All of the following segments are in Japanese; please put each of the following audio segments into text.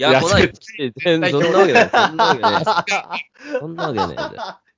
いや、来ないって。全然そんなわけない。そんなわけない。そんなわけ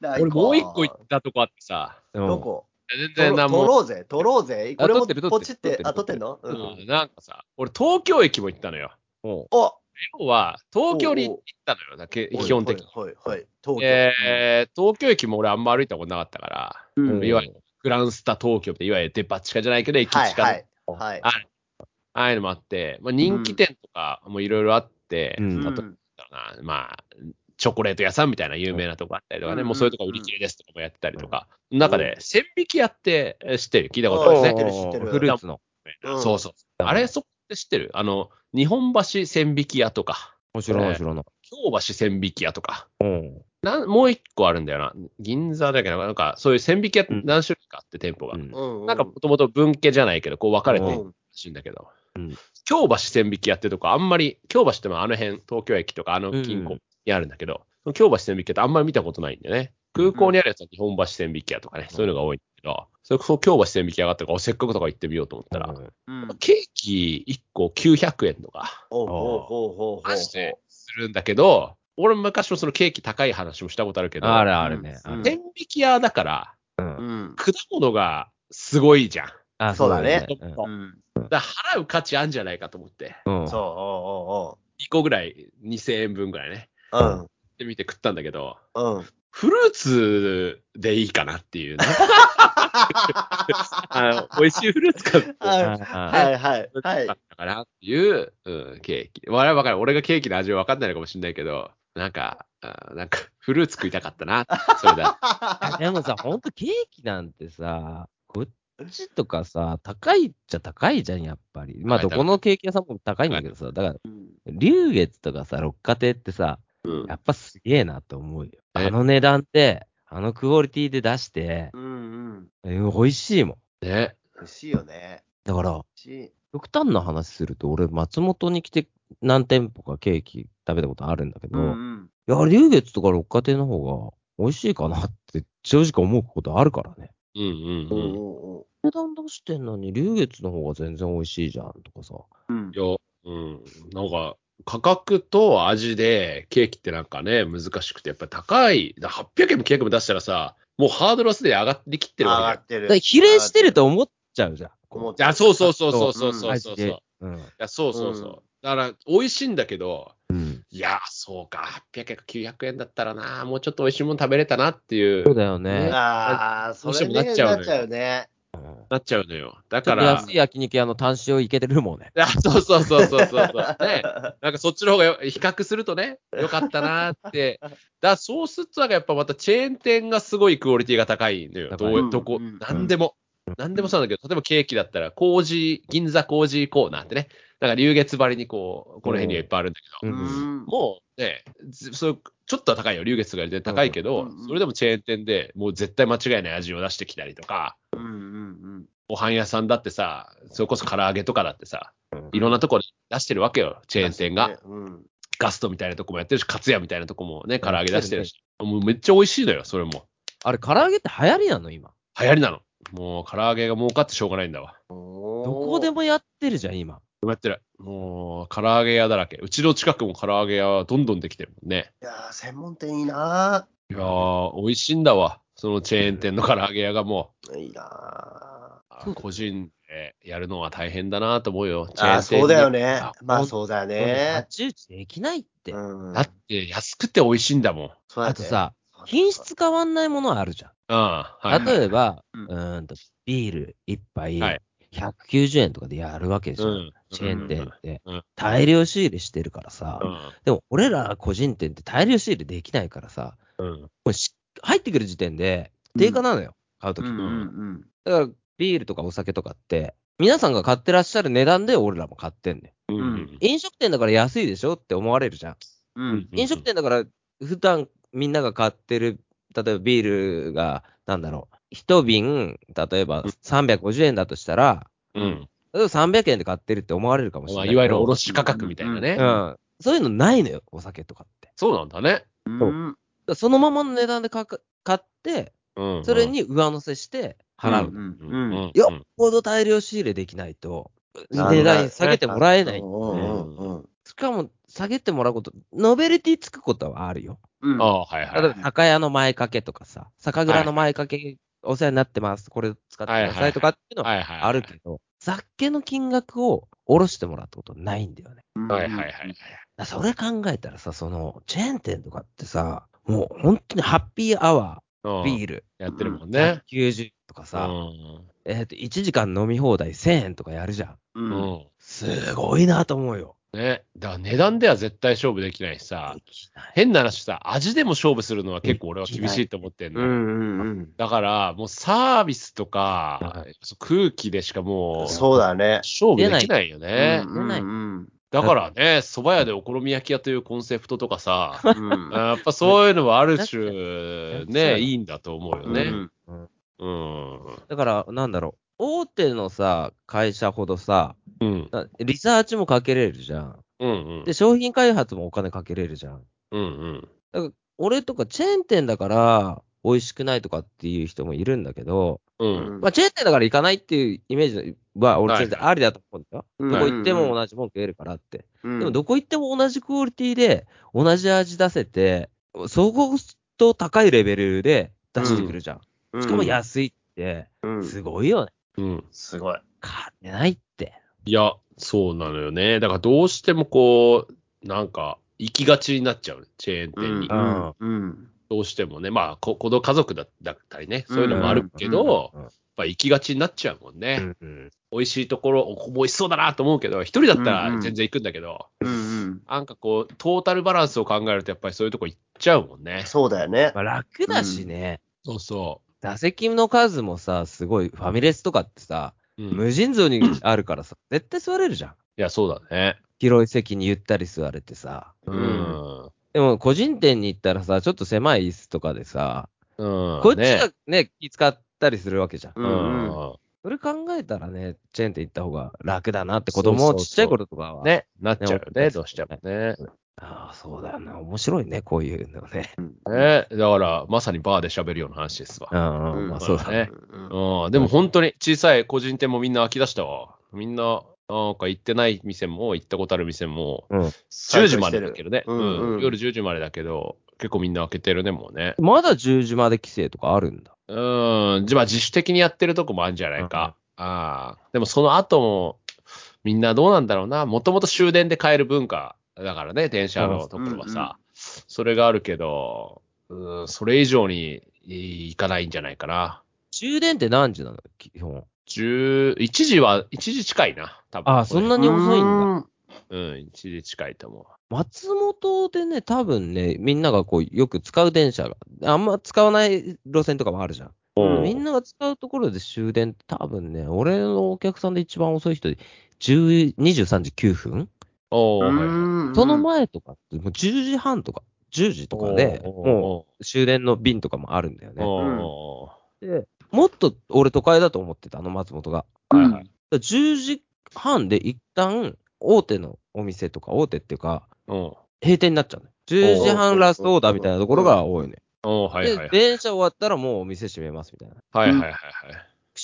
ない俺もう一個か行ったとこあってさ、うんどこ？全取ろ然なんも、取ろうぜ、取ろうぜ。これも撮ってる撮ってるポチって、あ、撮っててんの？う。うんんなんかさ、俺東京駅も行ったのよ。もお要は、東京に行ったのよ、だけ基本的に。はい、はい、はい。東京。えー東京駅も俺あんま歩いたことなかったから、いわゆるグランスタ東京って、いわゆるデパ地下じゃないけど、駅はい、地下ではい。はい。あああいうのもあって、まあ、人気店とかもいろいろあって、うんあと、うんだろうな、まあ、チョコレート屋さんみたいな有名なとこあったりとかね、うんもうそういうとこ売り切れですとかもやってたりとか、中で線引き屋ってえ知ってる？聞いたことあるね知って。る知ってるフルーツの。うんそうそう。あれ、そこって知ってる？あの、日本橋線引き屋とか、面白い面白いの。京橋線引き屋とか、うん。なんもう一個あるんだよな。銀座だけど、なんかそういう線引き屋うん何種類かあって店舗が。うんうん。なんかもともと分家じゃないけど、こう分かれてるうんらしいんだけど。うん京橋線引き屋ってとこあんまり、京橋ってまああの辺、東京駅とかあの近郊うんにあるんだけど、その京橋線引き屋ってあんまり見たことないんだよね。空港にあるやつは日本橋線引き屋とかね、そういうのが多いんだけど、それこそ京橋線引き屋があったから、せっかくとか行ってみようと思ったら、うん。ケーキ1個900円とか。マジでするんだけど、俺も昔もそのケーキ高い話もしたことあるけど、あるあるね。うんうん線引き屋だから、うん。果物がすごいじゃん。あそうだねそううん。だから払う価値あるんじゃないかと思って、うん。そう、お2個ぐらい2000円分ぐらいね、うおうおう。で見て食ったんだけど、うん。うん。フルーツでいいかなっていうね。あの美味しいフルーツかってはいあはいはい。はいだ。ったかなっていう、うん、ケーキ。我々わかる。俺がケーキの味は分かんないのかもしれないけど、なんか、あなんか、フルーツ食いたかったな。それだ。あ でもさ、ほんとケーキなんてさ、こっちとかさ、高いっちゃ高いじゃん、やっぱり。まあ、どこのケーキ屋さんも高いんだけどさ、だから、うん龍月とかさ、六花亭ってさ、うんやっぱすげえなと思うよ。えあの値段って、あのクオリティで出して、うんうん。え美味しいもん。ね。美味しいよね。だから。極端な話すると、俺、松本に来て何店舗かケーキ食べたことあるんだけど、うんうん。いや、龍月とか六花亭の方が美味しいかなって正直思うことあるからね。うんうんおう値段出してんのに、龍月の方が全然美味しいじゃんとかさ。うんい。や、うん。なんか、価格と味でケーキってなんかね、難しくて、やっぱり高い。だ800円も900円も出したらさ、もうハードルはすでに上がりきってるわけ上がってる。だから比例してると思っちゃうじゃん。思っじゃん。いや、そうそうそうそうそうそうそうそう。い。や、そうそうそう。うんだから、美味しいんだけど、うん。いや、そうか、800円か900円だったらな、もうちょっと美味しいもの食べれたなっていうそう、だよね。ああ、そどうしてれねもなっちゃうのよなっちゃうよね。なっちゃうのよ。だから、安い焼肉屋の単塩いけてるもんね。あ そうそうそうそうそうそう。ね。なんかそっちの方がよ比較するとね、よかったなって。だそうすると、なんかやっぱまたチェーン店がすごいクオリティが高いのよ。どうどこうん、なんでも。なんでもそうなんだけど、例えばケーキだったら、工事、銀座工事コーナーってね、なんか流月張りにこう、この辺にはいっぱいあるんだけど、もうね、ずそうちょっとは高いよ、流月とかより全然高いけど、それでもチェーン店でもう絶対間違いない味を出してきたりとか、うんうんご飯屋さんだってさ、それこそ唐揚げとかだってさ、うんいろんなところで出してるわけよ、チェーン店が。うん。ガストみたいなとこもやってるし、カツヤみたいなとこもね、唐揚げ出してるし、もうめっちゃ美味しいのよ、それも。あれ、唐揚げって流行りなの今？流行りなの。もう唐揚げが儲かってしょうがないんだわ。どどこでもやってるじゃん、今。どうやってるもう、唐揚げ屋だらけ。うちの近くも唐揚げ屋はどんどんできてるもんね。いやー、専門店いいないやー、美味しいんだわ。そのチェーン店の唐揚げ屋がもぁ。いいなう、個人でやるのは大変だなと思うよ。チェーン店にそうだよねあ。まあ、そうだよ太ね。刀打ちできないって。うんだって安くて美味しいんだもん。そうだねあとさ、品質変わんないものあるじゃん。うん。はい、例えば、うんうーんと、ビール一杯はい190円とかでやるわけじゃん。うんチェーン店って、うん大量仕入れしてるからさ、うん。でも俺ら個人店って大量仕入れできないからさ、うん。もうし入ってくる時点で定価なのよ、買うとき、うんうんだからビールとかお酒とかって、皆さんが買ってらっしゃる値段で俺らも買ってんねん。うん。飲食店だから安いでしょって思われるじゃん。うん。うん。飲食店だから、普段みんなが買ってる、例えばビールが、なんだろう、一瓶、例えば350円だとしたら、うん。例えば300円で買ってるって思われるかもしれまあ、ない。いわゆる卸価格みたいなね。うん。そういうのないのよ、お酒とかって。そうなんだね。うんだからそのままの値段で買か買って、うん。それに上乗せして払う。うんうん。よっぽど大量仕入れできないと、うん値段下げてもらえない。うんうんうんしかも、下げてもらうこと、ノベルティつくことはあるよ。うんああ、はいはい。例えば、酒屋の前掛けとかさ、酒蔵の前掛け、お世話になってます。これ使ってくださいとかっていうのは。あるけど、雑貨の金額を下ろしてもらったことないんだよね。はいはいはい。それ考えたらさ、その、チェーン店とかってさ、もう本当にハッピーアワうんー、ビール、やってるもんね。190とかさ、うんえっ、と、1時間飲み放題1000円とかやるじゃん。う。うんん。すごいなと思うよ。ね。だから値段では絶対勝負できないしさ変な話さ、味でも勝負するのは結構俺は厳しいと思ってんのよ。うんうんうん。だから、もうサービスとか空気でしかもう、そうだね。勝負できないよね。だからね、蕎麦屋でお好み焼き屋というコンセプトとかさ、うんやっぱそういうのはある種、うね、いいんだと思うよね。うんうん。だから、なんだろう。大手のさ、会社ほどさ、うん。なリサーチもかけれるじゃん。うん。うんで、商品開発もお金かけれるじゃん。うん。俺とかチェーン店だから、美味しくないとかっていう人もいるんだけど、うん。まあ、チェーン店だから行かないっていうイメージは、俺はい全然ありだと思うんだよ。うんどこ行っても同じもん食えるからって。うんでも、どこ行っても同じクオリティで、同じ味出せて、そこと高いレベルで出してくるじゃん。しかも安いって、うんすごいよね。うん。すごい。勝てないって。いや、そうなのよね。だからどうしてもこう、なんか、行きがちになっちゃう。チェーン店に。んうん。どうしてもね。まあ、こ子供家族だだったりね。そういうのもあるけど、うんやっぱ行きがちになっちゃうもんね。うんうん美味しいところ、ここも美味しそうだなと思うけど、一人だったうんうんら全然行くんだけど、うんなんかこう、トータルバランスを考えると、やっぱりそういうとこ行っちゃうもんねうん。。そうだよね。まあ、楽だしね。そうそ座席の数もさ、すごい、ファミレスとかってさ、う。うん、い無尽蔵に あるからさ、絶対座れるじゃん。や、そうだね。広い席にゆったり座れてさ。ううんん。でも、個人店に行ったらさ、ちょっと狭い椅子とかでさ、うん。こっちねがね、気使ったりするわけじゃん。ううんん。それ考えたらね、チェーン店行った方が楽だなって子供ちっちゃい頃とかは。。ね、なっちゃうよね、ねどうしてもね。ああ、そうだよな。面白いね、こういうのね。ね、だから、ままさにバーで喋るような話ですわ。うん、うん、まあそうだね。うんうん、でも本当に小さい個人店もみんな飽き出したわ。みんな、なんか行ってない店も、行ったことある店も、うん。10時までだけどね。うんうんうん夜10時までだけど、結構みんな開けてるね、もうね。まだ10時まで規制とかあるんだ。うん、じゃあ自主的にやってるとこもあるんじゃないか。ああ。でもその後も、みんなどうなんだろうな。もともと終電で帰る文化だからね、電車のところはさ。それがあるけど、うん、それ以上に行かないんじゃないかな。終電って何時なの？基本。10、1時は、1時近いな。多分ああ、そんなに遅いんだ。だ。うん、1時近いと思松本でね、多分ね、みんながこう、よく使う電車が、あんま使わない路線とかもあるじゃん。う。みんなが使うところで終電って多分ね、俺のお客さんで一番遅い人で、10 23時9分はいその前とかって、もう10時半とか、10時とかで、もう終電の便とかもあるんだよね。おで、もっと俺都会だと思ってた、あの松本が。ーはいはい。だから10時半で一旦、大手のお店とか、大手っていうか、うん。閉店になっちゃうね。10時半ラストオーダーみたいなところが多いね。おーはいはいはで、い。電車終わったらもうお店閉めますみたいな。はいはいはいはい。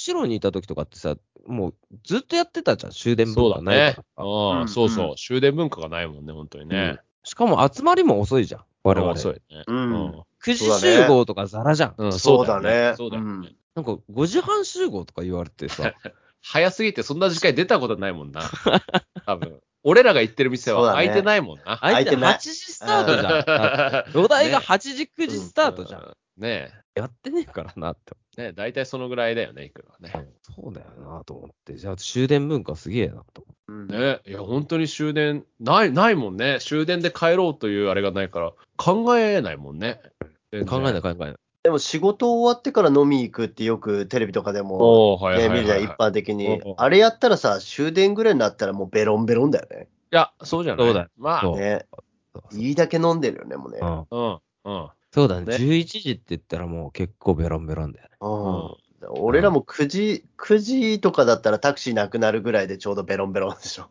釧路にいた時とかってさ、もうずっとやってたじゃん、終電そうだ文化ないねか。ら。ああ、うんそうそう。終電文化がないもんね、本当にね。しかも集まりも遅いじゃん、我々。遅いね。うん9時集合とかザラじゃん。うん。そうだねそうだよねうん。なんか5時半集合とか言われてさ、早すぎてそんな時間に出たことないもんな。多分。俺らが行ってる店は空いてないもんな。相手空いてない8時スタートじゃん。土台が8時、9時スタートじゃん。ねやってねえからなって。え。ねえ、大体そのぐらいだよね、行くのはね。そうだよなと思って。じゃあ終電文化すげえなと。うんねいや、本当に終電、ない、ないもんね。終電で帰ろうというあれがないから、考えないもんね。考えないい。考えない。でも仕事終わってから飲み行くってよくテレビとかでも、おーはいはいね、はい、見るじゃん、一般的に。あれやったらさ、終電ぐらいになったらもうベロンベロンだよね。いや、そうじゃない。そうだよまあ、そうね。そういいだけ飲んでるよね、もうね。うんうん、うん。そうだね。ね11時って言ったらもう結構ベロンベロンだよね。うん俺らも9時、9時とかだったらタクシーなくなるぐらいでちょうどベロンベロンでしょ。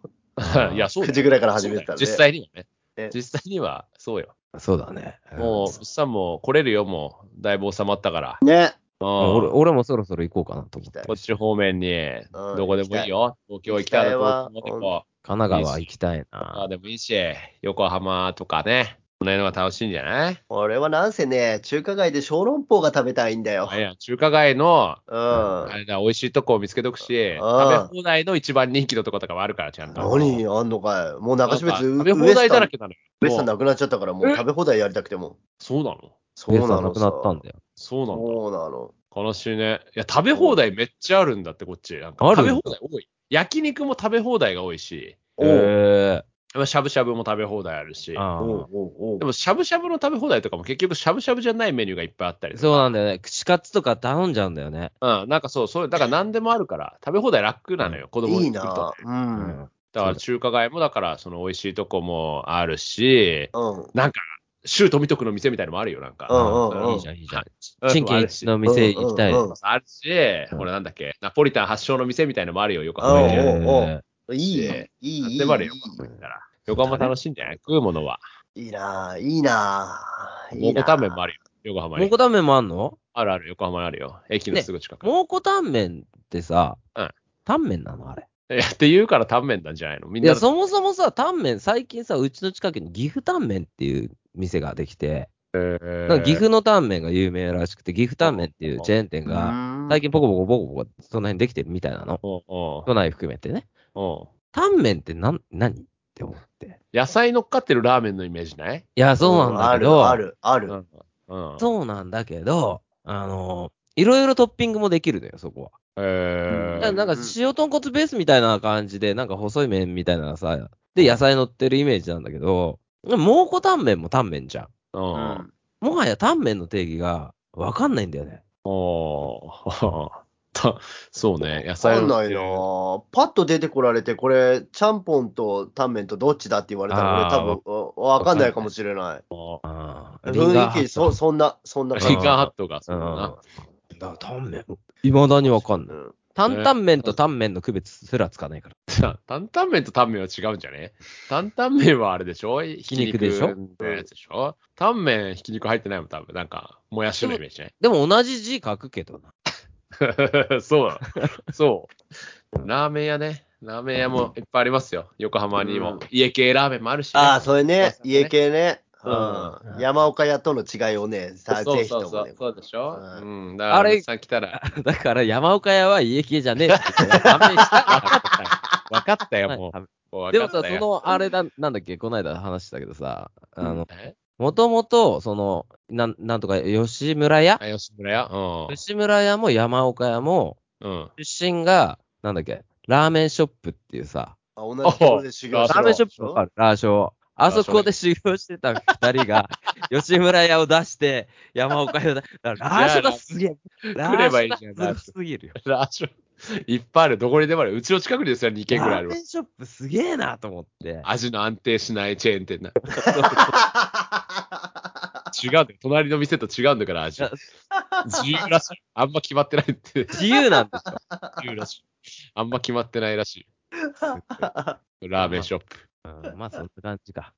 いや、そうだ9よ時ぐらいから始めてたんで。実際にはねね。実際には、そうよ。そうだね。もう、物産も来れるよ、もう。だいぶ収まったから。ね。俺俺もそろそろ行こうかなと思って。行きたいこっち方面に、うんどこでもいいよ。東京行きたいな、神奈川行きたいあな。でもいいし、横浜とかね。この辺のが楽しいんじゃない？俺はなんせね、中華街で小籠包が食べたいんだよあ。いや、中華街の、うん。あれだ、美味しいとこを見つけとくし、あ食べ放題の一番人気のとことかもあるから、ちゃんと。何？あんのかい？もう中標津、なんか食べ放題だらけなのよ。ウエスタンなくなっちゃったから、もう食べ放題やりたくても。そうなの？そうなのなくなったんだよ。そうなんだ。そうなの。悲しいね。いや、食べ放題めっちゃあるんだって、こっち。なんか食べ放題多い。焼肉も食べ放題が多いし、おうへまあしゃぶしゃぶも食べ放題あるしでもしゃぶしゃぶの食べ放題とかも結局しゃぶしゃぶじゃないメニューがいっぱいあったりそうなんだよね。串カツとか頼んじゃうんだよね。うん、なんかそう、そういう、だから何でもあるから、食べ放題楽なのよ、子供いい来るとな。う。。うんだから中華街も、だからその美味しいとこもあるし、うん。なんか、シュート見とくの店みたいのもあるよ、なんか。うんうんうんいいじゃん、いいじゃん。うんチンケンの店行きたい。うんうんうんあるし、うんこれなんだっけ、ナポリタン発祥の店みたいのもあるよ、横ういい、いでい、いい。なんでもあるよ、横浜行ったら。横浜楽しいんじゃない？食うものは。いいな、いいな。い蒙いな古タンメンもあるよ、横浜に。蒙古タンメンもあんの？あるある、横浜にあるよ。駅のすぐ近く。蒙古タンメンってさうん、タンメンなの？あれ。いやって言うからタンメンなんじゃないの？みんないや、そもそもさ、タンメン、最近さ、うちの近くに岐阜タンメンっていう店ができて、えなんか岐阜のタンメンが有名らしくて、岐阜タンメンっていうチェーン店が、が最近ポコポコポコポコその辺できてるみたいなの。おうおう都内含めてね。おうタンメンってなん、何って思って。野菜乗っかってるラーメンのイメージない？いや、そうなんだけど、ある、ある、あうる。ん。うん。そうなんだけど、あの、いろいろトッピングもできるのよ、そこは。えー、だからなんか塩豚骨ベースみたいな感じで、なんか細い麺みたいなのさ、で、野菜乗ってるイメージなんだけど、蒙古タンメンもタンメンじゃん。う。うんん。もはやタンメンの定義がわかんないんだよね。おーた そうね、野わ菜かんないなパッと出てこられて、これ、ちゃんぽんとタンメンとどっちだって言われたら、俺多分、わかんないかもしれない。ああリンガーハット雰囲気、そ、そんな、そんな感じ。リンガーハットがそうだうん。な。だタンメン、いまだにわかんない。うん担々麺とタンメンの区別すらつかないから。さ担々麺とタンメンは違うんじゃね？担々麺はあれでしょ？ひき肉でしょ？のやつでしょ？タンメンひき肉入ってないもん、多分。なんか、もやしのイメージね。でも同じ字書くけどな。そうだ。そう。ラーメン屋ね。ラーメン屋もいっぱいありますよ。横浜にも。うん家系ラーメンもあるし、ね。ああ、それね、家系ね。ううんん。山岡屋との違いをね、さそうぜひともねそうそう。。そうでしょ？ううん。だから、あれさん来たら、だから山岡屋は家系じゃねえって分かったよ、はいもう。もうでもさ、その、あれだ、なんだっけ、この間話したけどさ、あの、え？もともと、その、なん、なんとか、吉村屋？あ、吉村屋？吉村屋も山岡屋も、うん。うん。出身が、なんだっけ、ラーメンショップっていうさ、あ同じところで修行あしたラーメンショップわかるラーショー。あそこで修行してた二人が、吉村屋を出して、山岡屋を出だからラーショーがすげえ。ラ来ればいいじゃんーショーがずるすぎるよ。ラーション、いっぱいある。どこにでもある。うちの近くにですよ、2軒ぐらいあるわラーメ。ンショップすげえなと思って。味の安定しないチェーン店な。違うんだよ。隣の店と違うんだから、味。自由らしい。あんま決まってないって。自由なんでしょ。自由らしい。あんま決まってないらしい。ラーメンショップ。うんまあそんな感じか。